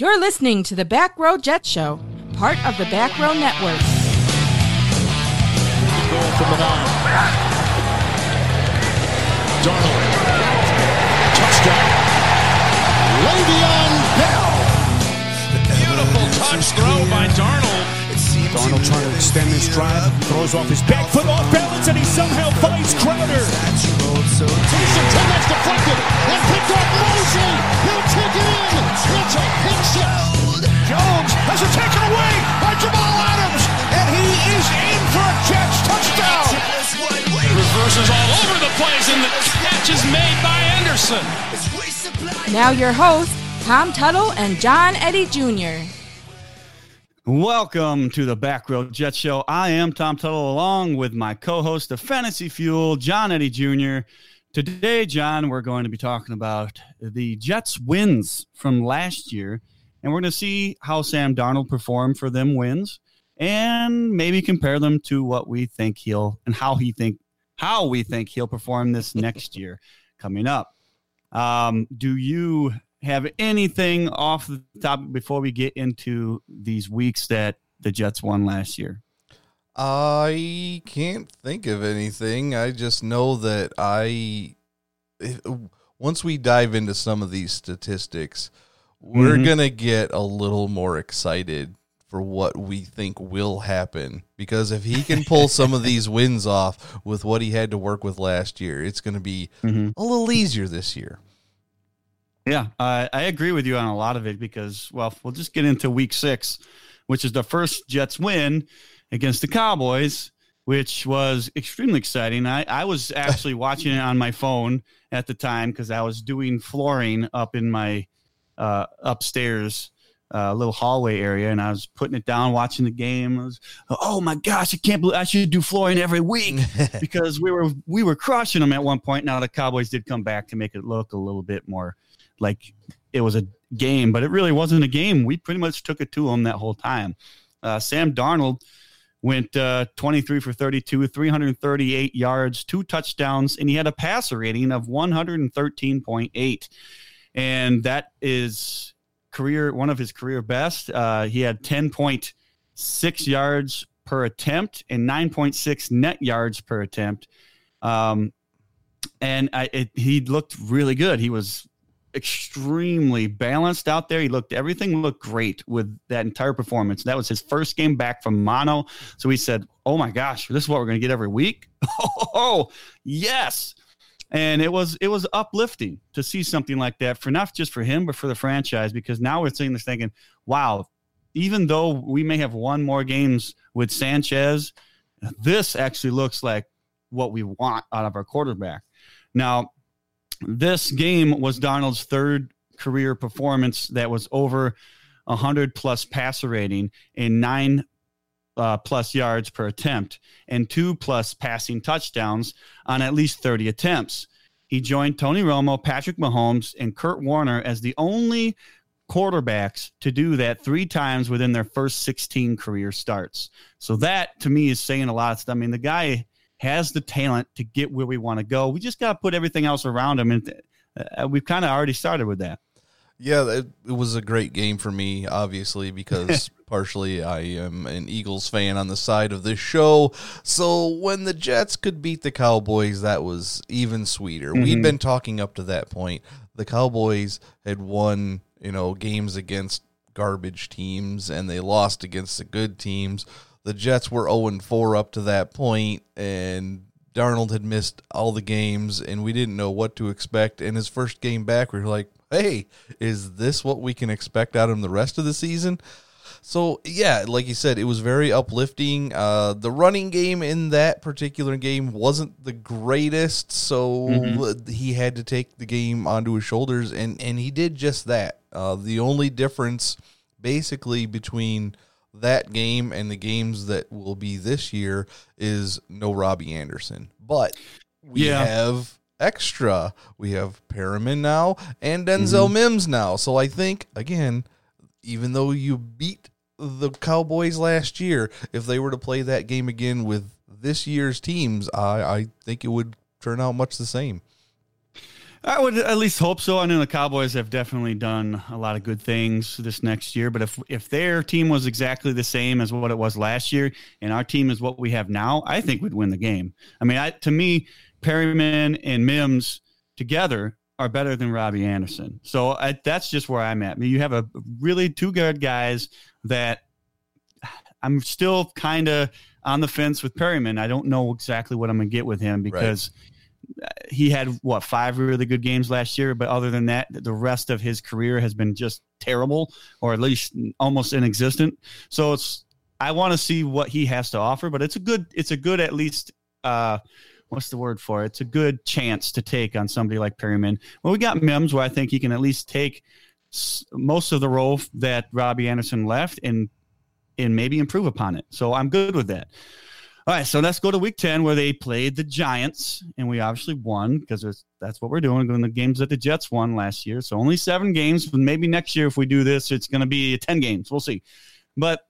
You're listening to the Back Row Jet Show, part of the Back Row Network. Goal from the nine. Darnold. Touchdown. Le'Veon Bell. Beautiful touch throw by Darnold. Darnold trying to extend this drive. Throws off his back foot off balance, and he somehow finds Crowder. Taysom Hill deflected and picked up Mosley. He'll take it in. It's a pick six. Jones has it taken away by Jamal Adams, and he is in for a catch touchdown. Reverses all over the place, and the catch is made by Anderson. Now, your hosts, Tom Tuttle and John Eddy Jr. Welcome to the Back Row Jet Show. I am Tom Tuttle along with my co host of Fantasy Fuel, John Eddy Jr. Today, John, we're going to be talking about the Jets' wins from last year, and we're going to see how Sam Darnold performed for them wins and maybe compare them to what we think he'll and how he think how we think he'll perform this next year coming up. Um, do you have anything off the top before we get into these weeks that the Jets won last year? I can't think of anything. I just know that I, once we dive into some of these statistics, we're Mhm. going to get a little more excited for what we think will happen. Because if he can pull some of these wins off with what he had to work with last year, it's going to be Mhm. a little easier this year. Yeah, I I agree with you on a lot of it because, well, we'll just get into week six, which is the first Jets win against the Cowboys, which was extremely exciting. I, I was actually watching it on my phone at the time because I was doing flooring up in my uh, upstairs. uh, little hallway area, and I was putting it down, watching the game. I was, oh my gosh, I can't believe I should do flooring every week because we were we were crushing them at one point. Now the Cowboys did come back to make it look a little bit more like it was a game, but it really wasn't a game. We pretty much took it to them that whole time. Uh, Sam Darnold went uh, 23 for 32, 338 yards, two touchdowns, and he had a passer rating of 113.8. And that is career one of his career best. Uh, he had 10.6 yards per attempt and 9.6 net yards per attempt. Um, and I, it, he looked really good. He was extremely balanced out there. He looked everything looked great with that entire performance. That was his first game back from mono. So he said, "Oh my gosh, this is what we're going to get every week." Oh yes, and it was it was uplifting to see something like that for not just for him but for the franchise because now we're sitting there thinking, "Wow." Even though we may have won more games with Sanchez, this actually looks like what we want out of our quarterback. Now, this game was Darnold's third career performance that was over 100 plus passer rating and nine uh, plus yards per attempt and two plus passing touchdowns on at least 30 attempts. He joined Tony Romo, Patrick Mahomes, and Kurt Warner as the only quarterbacks to do that three times within their first 16 career starts. So that to me is saying a lot. I mean, the guy has the talent to get where we want to go. We just got to put everything else around him, and uh, we've kind of already started with that. Yeah, it, it was a great game for me, obviously, because partially I am an Eagles fan on the side of this show. So when the Jets could beat the Cowboys, that was even sweeter. We'd been talking up to that point. The Cowboys had won, you know, games against garbage teams and they lost against the good teams. The Jets were 0 4 up to that point, and Darnold had missed all the games, and we didn't know what to expect. And his first game back, we were like, hey, is this what we can expect out of him the rest of the season? So yeah, like you said, it was very uplifting. Uh, the running game in that particular game wasn't the greatest, so he had to take the game onto his shoulders, and and he did just that. Uh, the only difference, basically, between that game and the games that will be this year is no Robbie Anderson, but we Yeah. have extra. We have Perriman now and mm-hmm. Denzel Mims now. So I think again, even though you beat the Cowboys last year, if they were to play that game again with this year's teams, I, I think it would turn out much the same. I would at least hope so. I know the Cowboys have definitely done a lot of good things this next year, but if if their team was exactly the same as what it was last year, and our team is what we have now, I think we'd win the game. I mean, I, to me, Perriman and Mims together are better than Robbie Anderson. So I, that's just where I'm at. I mean, you have a really two good guys that I'm still kind of on the fence with Perriman. I don't know exactly what I'm going to get with him because. Right he had what five really good games last year, but other than that, the rest of his career has been just terrible, or at least almost inexistent. So it's I want to see what he has to offer, but it's a good it's a good at least uh, what's the word for it? It's a good chance to take on somebody like Perriman. Well, we got Mims, where I think he can at least take most of the role that Robbie Anderson left and and maybe improve upon it. So I'm good with that. All right, so let's go to week 10 where they played the Giants, and we obviously won because that's what we're doing, doing the games that the Jets won last year. So only seven games, but maybe next year if we do this, it's going to be 10 games. We'll see. But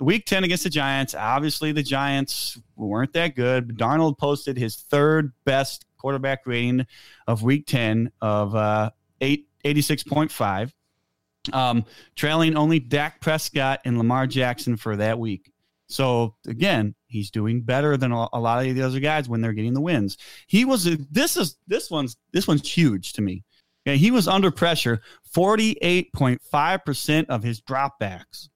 week 10 against the Giants, obviously the Giants weren't that good. Darnold posted his third best quarterback rating of week 10 of uh, 8, 86.5, um, trailing only Dak Prescott and Lamar Jackson for that week. So again, he's doing better than a lot of the other guys when they're getting the wins. He was this is this one's this one's huge to me. Okay, he was under pressure 48.5% of his dropbacks.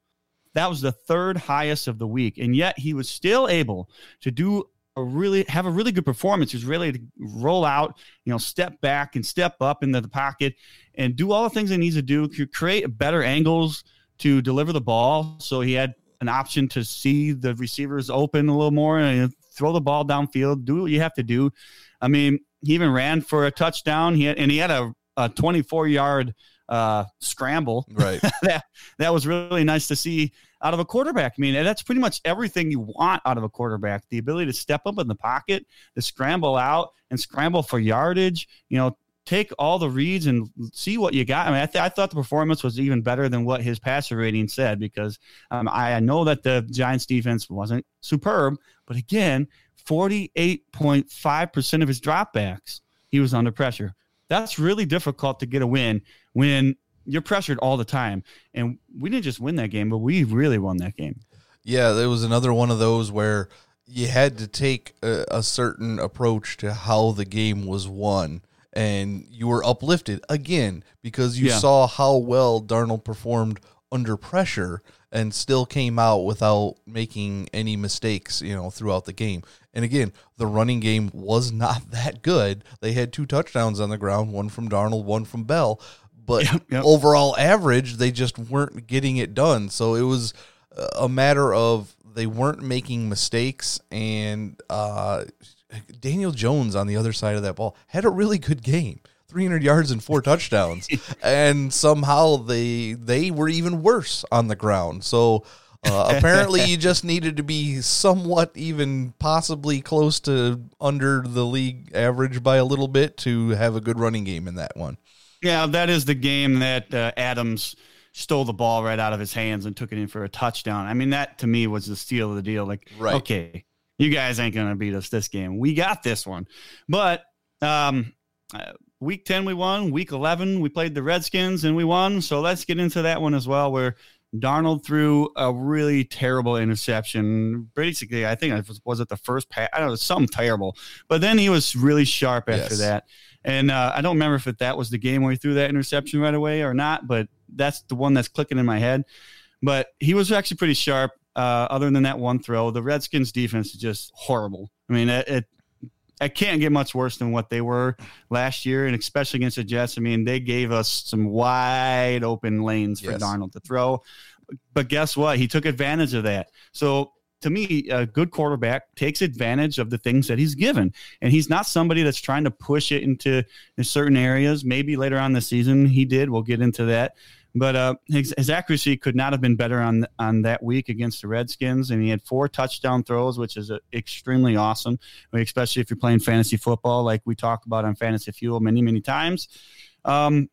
That was the third highest of the week and yet he was still able to do a really have a really good performance. He was really to roll out, you know, step back and step up into the pocket and do all the things he needs to do create better angles to deliver the ball. So he had an option to see the receivers open a little more and throw the ball downfield, do what you have to do. I mean, he even ran for a touchdown. He had, and he had a, a 24 yard uh, scramble. Right. that that was really nice to see out of a quarterback. I mean, that's pretty much everything you want out of a quarterback: the ability to step up in the pocket, to scramble out and scramble for yardage. You know, take all the reads and see what you got. I mean, I, th- I thought the performance was even better than what his passer rating said because um, I know that the Giants defense wasn't superb, but again, 48.5% of his dropbacks, he was under pressure. That's really difficult to get a win when you're pressured all the time. And we didn't just win that game, but we really won that game. Yeah, there was another one of those where you had to take a, a certain approach to how the game was won and you were uplifted again because you yeah. saw how well Darnold performed under pressure and still came out without making any mistakes, you know, throughout the game. And again, the running game was not that good. They had two touchdowns on the ground, one from Darnold, one from Bell, but yep, yep. overall average, they just weren't getting it done. So it was a matter of they weren't making mistakes and uh, Daniel Jones on the other side of that ball had a really good game. 300 yards and four touchdowns and somehow they they were even worse on the ground so uh, apparently you just needed to be somewhat even possibly close to under the league average by a little bit to have a good running game in that one yeah that is the game that uh, adams stole the ball right out of his hands and took it in for a touchdown i mean that to me was the steal of the deal like right. okay you guys ain't gonna beat us this game. We got this one. But um, uh, week 10 we won. Week 11 we played the Redskins and we won. So let's get into that one as well, where Darnold threw a really terrible interception. Basically, I think it was, was it the first pass? I don't know, it was something terrible. But then he was really sharp after yes. that. And uh, I don't remember if it, that was the game where he threw that interception right away or not, but that's the one that's clicking in my head. But he was actually pretty sharp. Uh, other than that one throw, the Redskins defense is just horrible. I mean, it, it it can't get much worse than what they were last year, and especially against the Jets. I mean, they gave us some wide open lanes for yes. Darnold to throw. But guess what? He took advantage of that. So to me, a good quarterback takes advantage of the things that he's given. And he's not somebody that's trying to push it into certain areas. Maybe later on the season he did. We'll get into that. But uh, his, his, accuracy could not have been better on on that week against the Redskins, and he had four touchdown throws, which is uh, extremely awesome, especially if you're playing fantasy football, like we talked about on Fantasy Fuel many many times. Um,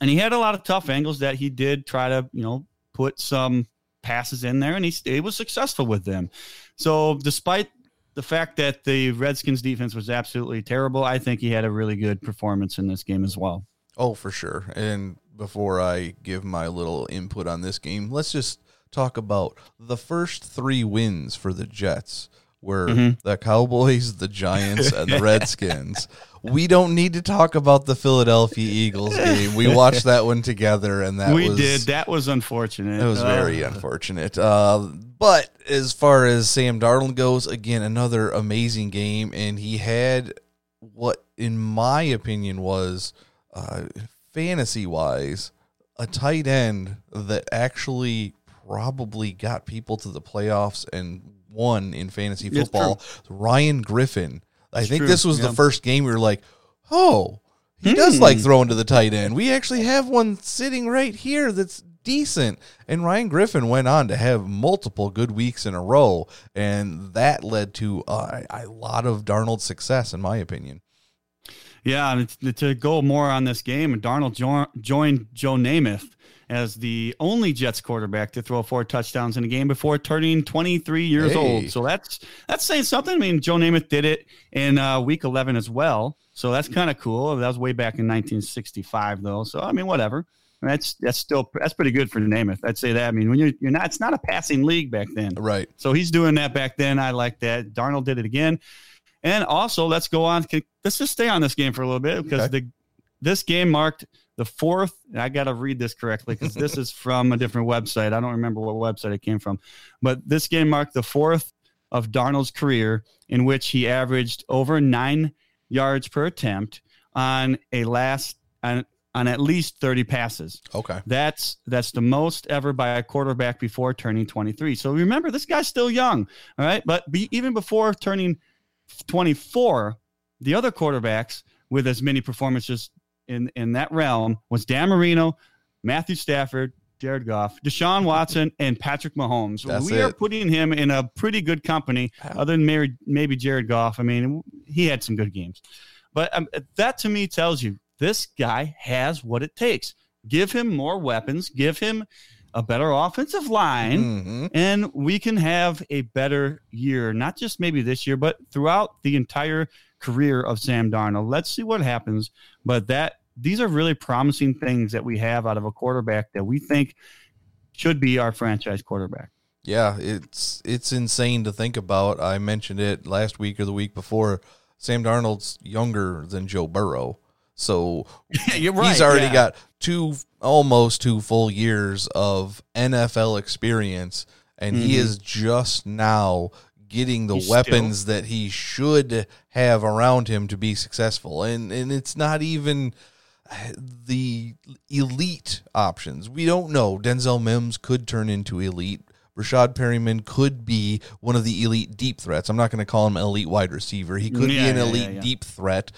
and he had a lot of tough angles that he did try to you know put some passes in there, and he, he was successful with them. So despite the fact that the Redskins defense was absolutely terrible, I think he had a really good performance in this game as well. Oh, for sure. And before I give my little input on this game, let's just talk about the first three wins for the Jets were Mm-hmm. the Cowboys, the Giants, and the Redskins. we don't need to talk about the Philadelphia Eagles game. We watched that one together, and that we was did. That was unfortunate. it was Uh, very unfortunate. Uh, but as far as Sam Darnold goes, again, another amazing game. And he had what, in my opinion, was uh, fantasy wise, a tight end that actually probably got people to the playoffs and won in fantasy football. Ryan Griffin. I think true, this was the first game we were like, oh, he does like throwing to the tight end. We actually have one sitting right here that's decent. And Ryan Griffin went on to have multiple good weeks in a row, and that led to uh, a lot of Darnold's success, in my opinion. Yeah, and to go more on this game, Darnold jo- joined Joe Namath as the only Jets quarterback to throw four touchdowns in a game before turning 23 years Hey. old. So that's that's saying something. I mean, Joe Namath did it in uh, Week 11 as well. So that's kind of cool. That was way back in 1965, though. So I mean, whatever. That's that's still that's pretty good for Namath. I'd say that. I mean, when you're you're not, it's not a passing league back then. Right. So he's doing that back then. I like that. Darnold did it again. And also, let's go on. Let's just stay on this game for a little bit because Okay. the this game marked the fourth. I got to read this correctly because this is from a different website. I don't remember what website it came from, but this game marked the fourth of Darnold's career in which he averaged over nine yards per attempt on a last on, on at least thirty passes. Okay. That's that's the most ever by a quarterback before turning 23. So remember, this guy's still young, all right. But be, even before turning 24, the other quarterbacks with as many performances in in that realm was Dan Marino, Matthew Stafford, Jared Goff, Deshaun Watson, and Patrick Mahomes. That's we are putting him in a pretty good company, other than maybe, maybe Jared Goff. I mean, he had some good games, but um, that to me tells you this guy has what it takes. Give him more weapons. Give him a better offensive line hmm and we can have a better year, not just maybe this year, but throughout the entire career of Sam Darnold. Let's see what happens. But that these are really promising things that we have out of a quarterback that we think should be our franchise quarterback. Yeah, it's it's insane to think about. I mentioned it last week or the week before. Sam Darnold's younger than Joe Burrow, so You're he's already got two almost two full years of NFL experience, and he Mhm. is just now getting the He's still- weapons that he should have around him to be successful. And and it's not even uh, the elite options. We don't know. Denzel Mims could turn into elite. Rashad Perriman could be one of the elite deep threats. I'm not going to call him an elite wide receiver. He could mm, Yeah, be an elite yeah, yeah. deep threat.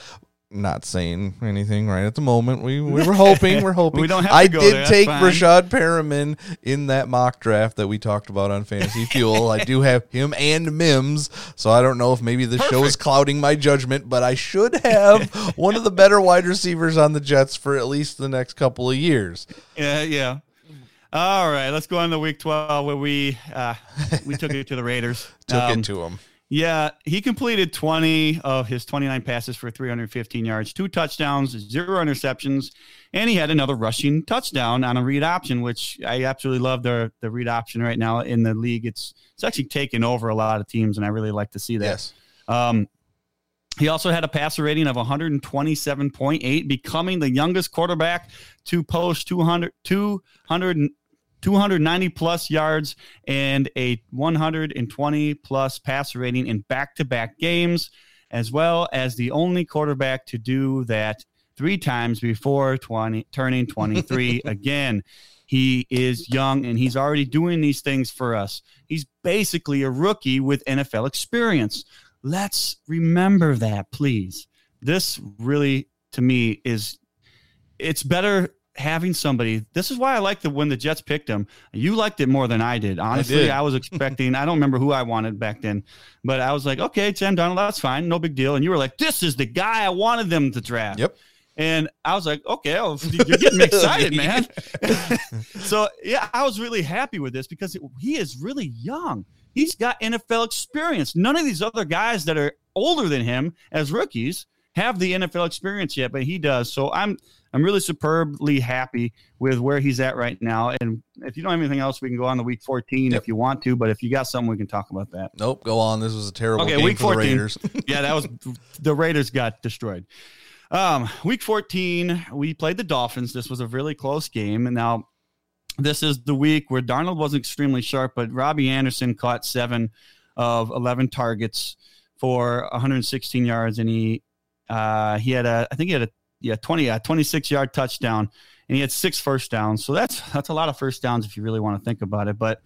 Not saying anything right at the moment. We we were hoping. We're hoping. We don't have to I go did there, take fine. Rashad Perriman in that mock draft that we talked about on Fantasy Fuel. I do have him and Mims, so I don't know if maybe the show is clouding my judgment, but I should have one of the better wide receivers on the Jets for at least the next couple of years. Yeah, yeah. All right, let's go on to week 12 where we uh, we took it to the Raiders. Took Um, it to him. Yeah, he completed 20 of his 29 passes for 315 yards, two touchdowns, zero interceptions, and he had another rushing touchdown on a read option, which I absolutely love the the read option right now in the league. It's it's actually taken over a lot of teams, and I really like to see that. Yes. Um, he also had a passer rating of 127.8, becoming the youngest quarterback to post 200, 200 290 plus yards and a 120 plus passer rating in back to back games, as well as the only quarterback to do that three times before 20, turning 23 again. He is young and he's already doing these things for us. He's basically a rookie with NFL experience. Let's remember that, please. This really, to me, is it's better having somebody. This is why I like the when the Jets picked him. You liked it more than I did. Honestly, did. I, was expecting. I don't remember who I wanted back then, but I was like, okay, Sam Darnold, that's fine, no big deal. And you were like, this is the guy I wanted them to draft. Yep. And I was like, okay, oh, you're getting me excited, man. so yeah, I was really happy with this because it, he is really young. He's got NFL experience. None of these other guys that are older than him as rookies have the NFL experience yet, but he does. So I'm I'm really superbly happy with where he's at right now. And if you don't have anything else, we can go on to week 14 yep. if you want to. But if you got something, we can talk about that. Nope, go on. This was a terrible okay, game week 14, for the Raiders. yeah, that was the Raiders got destroyed. Um, week 14, we played the Dolphins. This was a really close game. And now this is the week where Darnold wasn't extremely sharp, but Robbie Anderson caught seven of 11 targets for 116 yards. And he, uh, he had a, I think he had a yeah, 20, a 26 yard touchdown, and he had six first downs. So that's that's a lot of first downs if you really want to think about it. But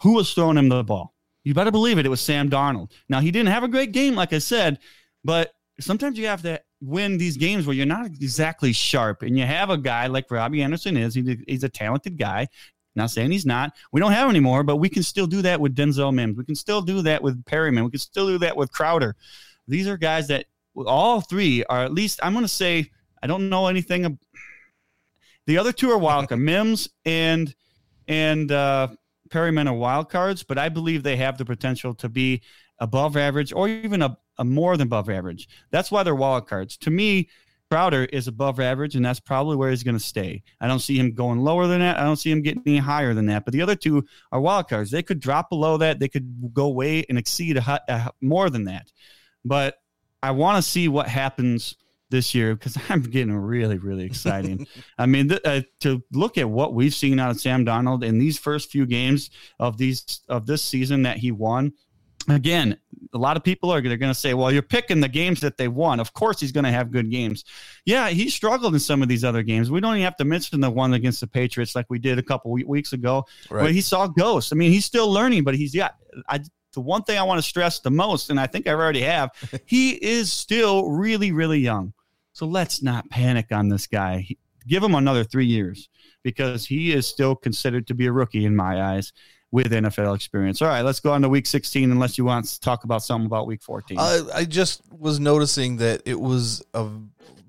who was throwing him the ball? You better believe it. It was Sam Darnold. Now he didn't have a great game, like I said, but sometimes you have to win these games where you're not exactly sharp, and you have a guy like Robbie Anderson is. He's a, talented guy. Not saying he's not. We don't have anymore, but we can still do that with Denzel Mims. We can still do that with Perriman. We can still do that with Crowder. These are guys that all three are at least. I'm going to say I don't know anything. Ab- the other two are wild card. Mims and and uh, Perriman are wild cards, but I believe they have the potential to be above average or even a, a more than above average. That's why they're wild cards. To me, Crowder is above average, and that's probably where he's going to stay. I don't see him going lower than that. I don't see him getting any higher than that. But the other two are wild cards. They could drop below that. They could go way and exceed a, a, more than that. But I want to see what happens this year because I'm getting really, really exciting. I mean, th- uh, to look at what we've seen out of Sam Darnold in these first few games of these of this season that he won. Again, a lot of people are going to say, "Well, you're picking the games that they won. Of course, he's going to have good games." Yeah, he struggled in some of these other games. We don't even have to mention the one against the Patriots, like we did a couple weeks ago, right. where he saw ghosts. I mean, he's still learning, but he's yeah. I the one thing I want to stress the most, and I think I already have, he is still really, really young. So let's not panic on this guy. Give him another three years because he is still considered to be a rookie in my eyes with NFL experience. All right, let's go on to week 16 unless you want to talk about something about week 14. Uh, I just was noticing that it was a,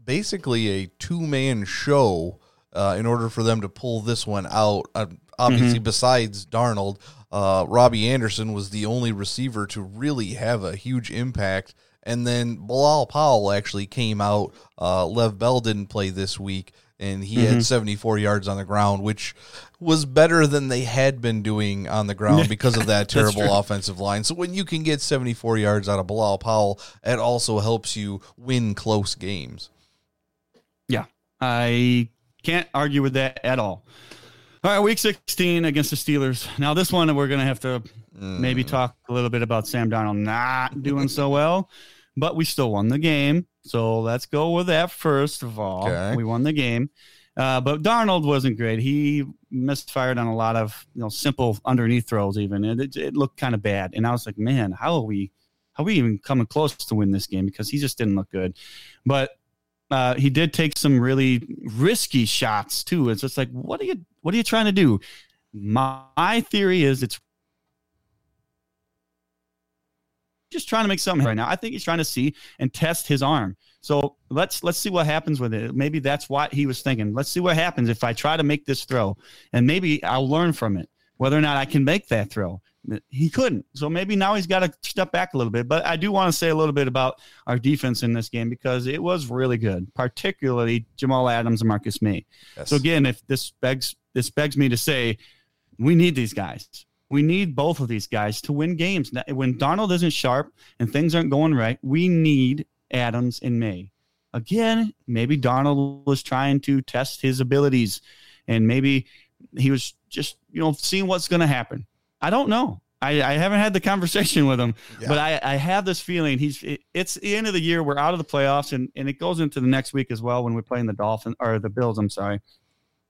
basically a two man show uh, in order for them to pull this one out. Uh, obviously, mm-hmm. besides Darnold, uh, Robbie Anderson was the only receiver to really have a huge impact and then Bilal Powell actually came out. Uh, Lev Bell didn't play this week, and he mm-hmm. had 74 yards on the ground, which was better than they had been doing on the ground because of that terrible offensive line. So when you can get 74 yards out of Bilal Powell, it also helps you win close games. Yeah, I can't argue with that at all. All right, week 16 against the Steelers. Now, this one we're going to have to mm. maybe talk a little bit about Sam Darnold not doing so well but we still won the game. So let's go with that first of all. Okay. We won the game. Uh, but Darnold wasn't great. He misfired on a lot of you know simple underneath throws. Even it, it, it looked kind of bad. And I was like, man, how are we? How are we even coming close to win this game? Because he just didn't look good. But uh, he did take some really risky shots too. It's just like, what are you? What are you trying to do? My theory is it's just trying to make something right now. I think he's trying to see and test his arm. So let's let's see what happens with it. Maybe that's what he was thinking. Let's see what happens if I try to make this throw, and maybe I'll learn from it whether or not I can make that throw. He couldn't, so maybe now he's got to step back a little bit. But I do want to say a little bit about our defense in this game because it was really good, particularly Jamal Adams and Marcus Maye. Yes. So again, if this begs this begs me to say, we need these guys. We need both of these guys to win games. When Darnold isn't sharp and things aren't going right, we need Adams and Maye. Again, maybe Darnold was trying to test his abilities and maybe he was just, you know, seeing what's going to happen. I don't know. I, I, haven't had the conversation with him, yeah. but I, I, have this feeling he's. It, it's the end of the year. We're out of the playoffs, and, and it goes into the next week as well when we're playing the Dolphins or the Bills. I'm sorry,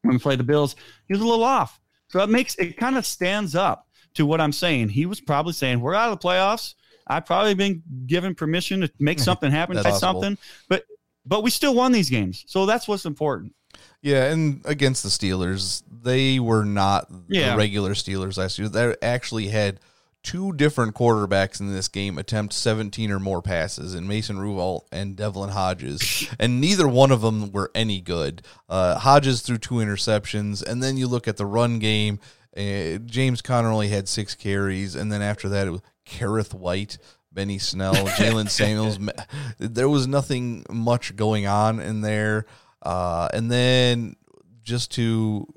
when we play the Bills, he was a little off. So it makes it kind of stands up to what I'm saying. He was probably saying, We're out of the playoffs. I've probably been given permission to make something happen, something. But but we still won these games. So that's what's important. Yeah, and against the Steelers, they were not yeah. the regular Steelers last year. They actually had two different quarterbacks in this game attempt 17 or more passes in Mason Rudolph and Devlin Hodges, and neither one of them were any good. Uh, Hodges threw two interceptions, and then you look at the run game Uh, James Conner only had six carries, and then after that, it was Kerrith Whyte, Benny Snell, Jaylen Samuels. There was nothing much going on in there. Uh, and then just to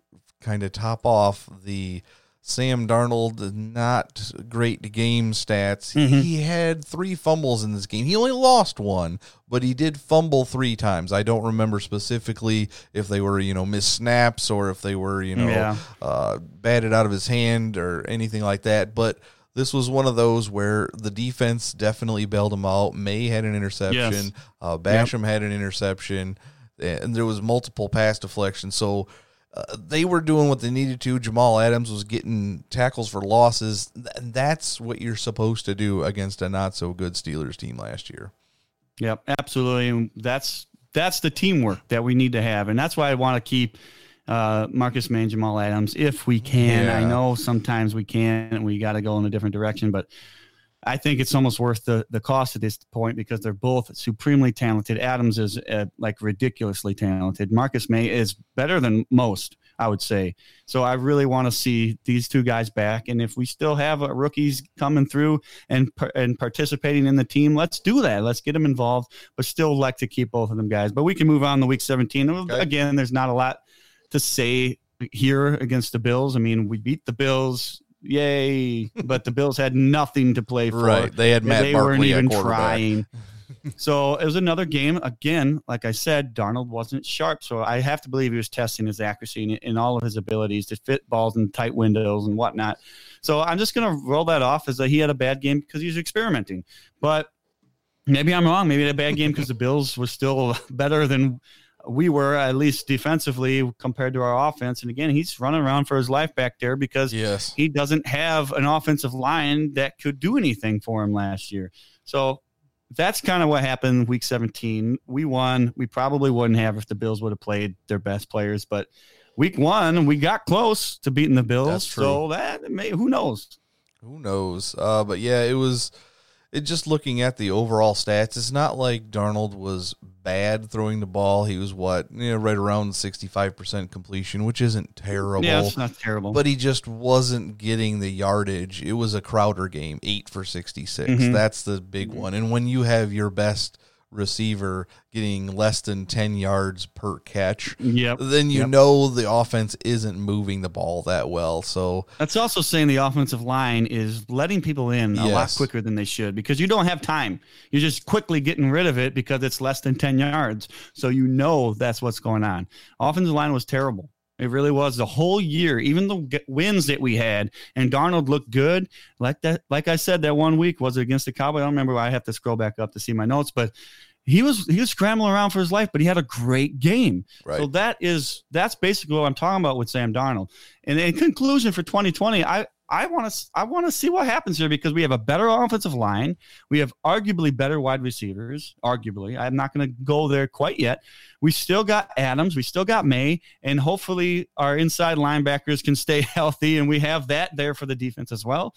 kind of top off the Sam Darnold, not great game stats. Mm-hmm. He had three fumbles in this game. He only lost one, but he did fumble three times. I don't remember specifically if they were, you know, missed snaps or if they were, you know, yeah. uh, batted out of his hand or anything like that. But this was one of those where the defense definitely bailed him out. Maye had an interception. Yes. Uh, Basham yep. had an interception. And there was multiple pass deflections. So uh, they were doing what they needed to. Jamal Adams was getting tackles for losses. And that's what you're supposed to do against a not so good Steelers team last year. Yep, absolutely. And that's that's the teamwork that we need to have, and that's why I want to keep uh, Marcus Maye, Jamal Adams if we can. Yeah. I know sometimes we can't, and we got to go in a different direction, but I think it's almost worth the, the cost at this point because they're both supremely talented. Adams is uh, like ridiculously talented. Marcus Maye is better than most, I would say. So I really want to see these two guys back. And if we still have uh, rookies coming through and and participating in the team, let's do that. Let's get them involved, but still like to keep both of them guys. But we can move on to week 17. Okay. Again, there's not a lot to say here against the Bills. I mean, we beat the Bills yay! But the Bills had nothing to play for. Right, they had Matt they Barkley weren't even trying. so it was another game. Again, like I said, Darnold wasn't sharp. So I have to believe he was testing his accuracy and all of his abilities to fit balls in tight windows and whatnot. So I'm just going to roll that off as that he had a bad game because he was experimenting. But maybe I'm wrong. Maybe a bad game because the Bills were still better than we were at least defensively compared to our offense. And again, he's running around for his life back there because yes. he doesn't have an offensive line that could do anything for him last year. So that's kind of what happened week 17. We won. We probably wouldn't have if the Bills would have played their best players, but week one, we got close to beating the Bills. So that may, who knows? Who knows? Uh, but yeah, it was it just looking at the overall stats, it's not like Darnold was bad throwing the ball. He was what, you know, right around 65% completion, which isn't terrible. Yeah, it's not terrible. But he just wasn't getting the yardage. It was a Crowder game, 8 for 66. Mm-hmm. That's the big one. And when you have your best receiver getting less than 10 yards per catch, yep. then you yep. know the offense isn't moving the ball that well. So that's also saying the offensive line is letting people in a yes. lot quicker than they should because you don't have time. You're just quickly getting rid of it because it's less than 10 yards. So you know that's what's going on. Offensive line was terrible. It really was the whole year, even the wins that we had, and Darnold looked good. Like that, like I said, that one week was it against the Cowboys. I don't remember. I have to scroll back up to see my notes, but he was he was scrambling around for his life, but he had a great game. Right. So that is that's basically what I'm talking about with Sam Darnold. And in conclusion, for 2020, I I want to I want to see what happens here because we have a better offensive line. We have arguably better wide receivers. Arguably, I'm not going to go there quite yet. We still got Adams. We still got Maye, and hopefully our inside linebackers can stay healthy, and we have that there for the defense as well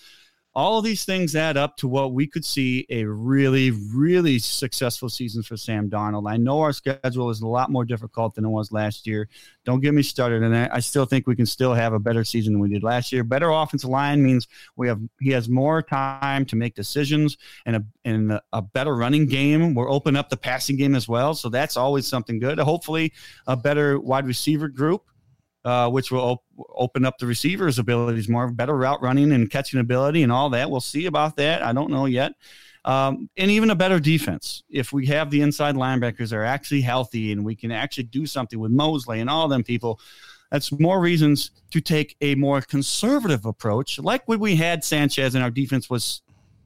all of these things add up to what we could see a really, really successful season for Sam Darnold. I know our schedule is a lot more difficult than it was last year. Don't get me started on that. I still think we can still have a better season than we did last year. Better offensive line means we have he has more time to make decisions and a and a better running game. We're open up the passing game as well, so that's always something good. Hopefully, a better wide receiver group uh, which will op- open up the receiver's abilities more, better route running and catching ability and all that. We'll see about that. I don't know yet. Um, and even a better defense. If we have the inside linebackers are actually healthy and we can actually do something with Mosley and all them people, that's more reasons to take a more conservative approach, like when we had Sanchez and our defense was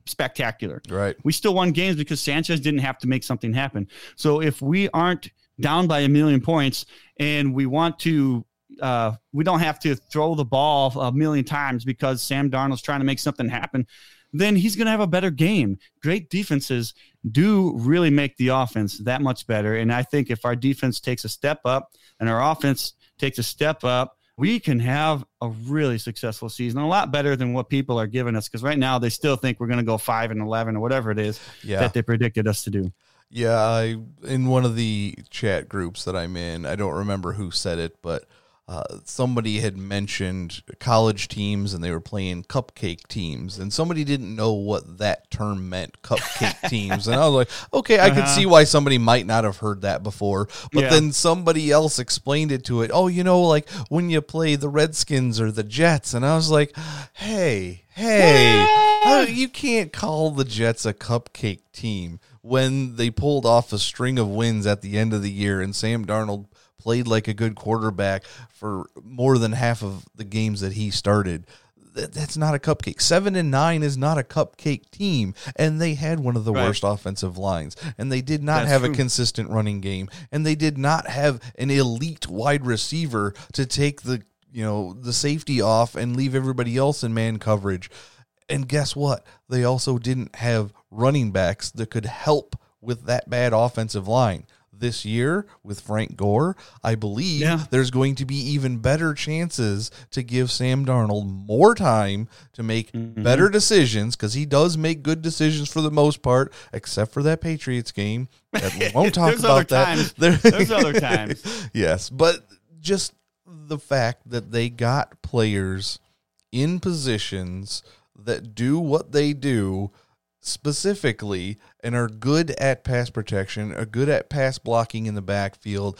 spectacular. Right. We still won games because Sanchez didn't have to make something happen. So if we aren't down by a million points and we want to uh, we don't have to throw the ball a million times because Sam Darnold's trying to make something happen, then he's going to have a better game. Great defenses do really make the offense that much better. And I think if our defense takes a step up and our offense takes a step up, we can have a really successful season, a lot better than what people are giving us. Because right now they still think we're going to go five and eleven or whatever it is yeah. that they predicted us to do. Yeah, I, in one of the chat groups that I'm in, I don't remember who said it, but uh, somebody had mentioned college teams and they were playing cupcake teams, and somebody didn't know what that term meant, cupcake teams. And I was like, okay, I could see why somebody might not have heard that before. But Yeah. then somebody else explained it to it. Oh, you know, like when you play the Redskins or the Jets. And I was like, hey, hey, you can't call the Jets a cupcake team when they pulled off a string of wins at the end of the year and Sam Darnold played like a good quarterback for more than half of the games that he started. That, that's not a cupcake. Seven and nine is not a cupcake team, and they had one of the Right. worst offensive lines, and they did not That's have a consistent running game, and they did not have an elite wide receiver to take the you know the safety off and leave everybody else in man coverage. And guess what? They also didn't have running backs that could help with that bad offensive line. This year with Frank Gore, I believe Yeah. there's going to be even better chances to give Sam Darnold more time to make Mm-hmm. better decisions because he does make good decisions for the most part, except for that Patriots game. That we won't talk about that. There- There's other times. yes, but just the fact that they got players in positions that do what they do specifically and are good at pass protection, are good at pass blocking in the backfield,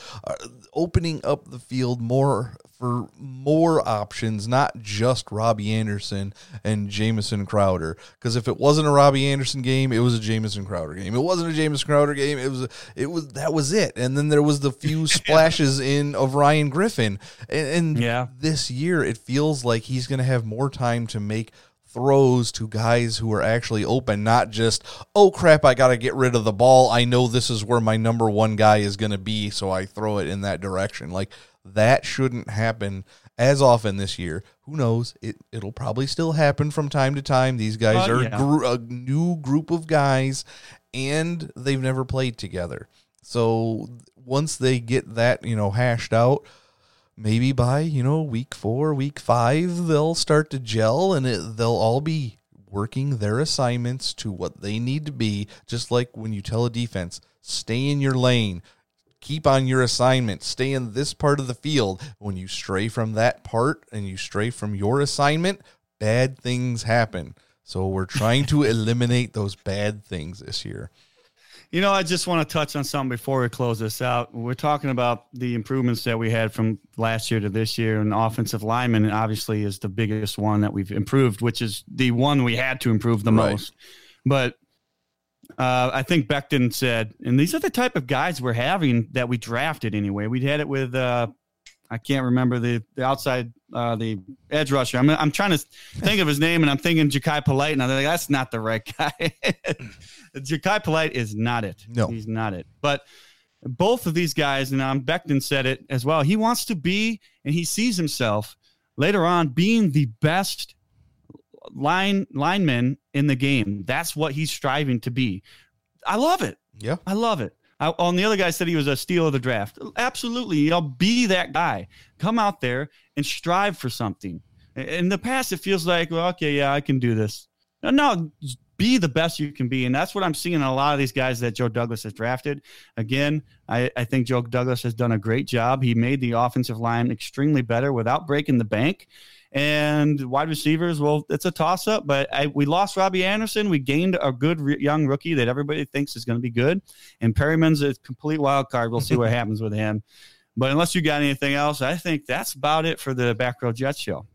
opening up the field more for more options, not just Robbie Anderson and Jamison Crowder. Because if it wasn't a Robbie Anderson game, it was a Jamison Crowder game. It wasn't a Jamison Crowder game. It was it was that was it. And then there was the few splashes in of Ryan Griffin. And, and Yeah. this year it feels like he's going to have more time to make throws to guys who are actually open, not just, oh crap, I got to get rid of the ball. I know this is where my number one guy is going to be, so I throw it in that direction. Like that shouldn't happen as often this year. Who knows? It it'll probably still happen from time to time. These guys Uh, are yeah. gr- a new group of guys and they've never played together. So once they get that, you know, hashed out, maybe by you know week four week five they'll start to gel and it, they'll all be working their assignments to what they need to be. Just like when you tell a defense stay in your lane keep on your assignment stay in this part of the field. When you stray from that part and you stray from your assignment bad things happen. So we're trying to eliminate those bad things this year You know, I just want to touch on something before we close this out. We're talking about the improvements that we had from last year to this year, and offensive lineman obviously is the biggest one that we've improved, which is the one we had to improve the Right. most. But uh, I think Becton said, and these are the type of guys we're having that we drafted anyway. We had it with uh, I can't remember the the outside uh, the edge rusher. I'm I'm trying to think of his name, and I'm thinking Jachai Polite, and I'm like, that's not the right guy. Jachai Polite is not it. No. he's not it. But both of these guys, and um, Becton said it as well. He wants to be, and he sees himself later on being the best line lineman in the game. That's what he's striving to be. I love it. yeah I love it. I, on the other guy said he was a steal of the draft. Absolutely, know, be that guy. Come out there and strive for something. In the past, it feels like, well, okay, yeah, I can do this. No, no, be the best you can be, and that's what I'm seeing in a lot of these guys that Joe Douglas has drafted. Again, I, I think Joe Douglas has done a great job. He made the offensive line extremely better without breaking the bank. And wide receivers, well, it's a toss up, but I, we lost Robbie Anderson. We gained a good re- young rookie that everybody thinks is going to be good. And Perriman's a complete wild card. We'll see what happens with him. But unless you got anything else, I think that's about it for the Back Row Jets show.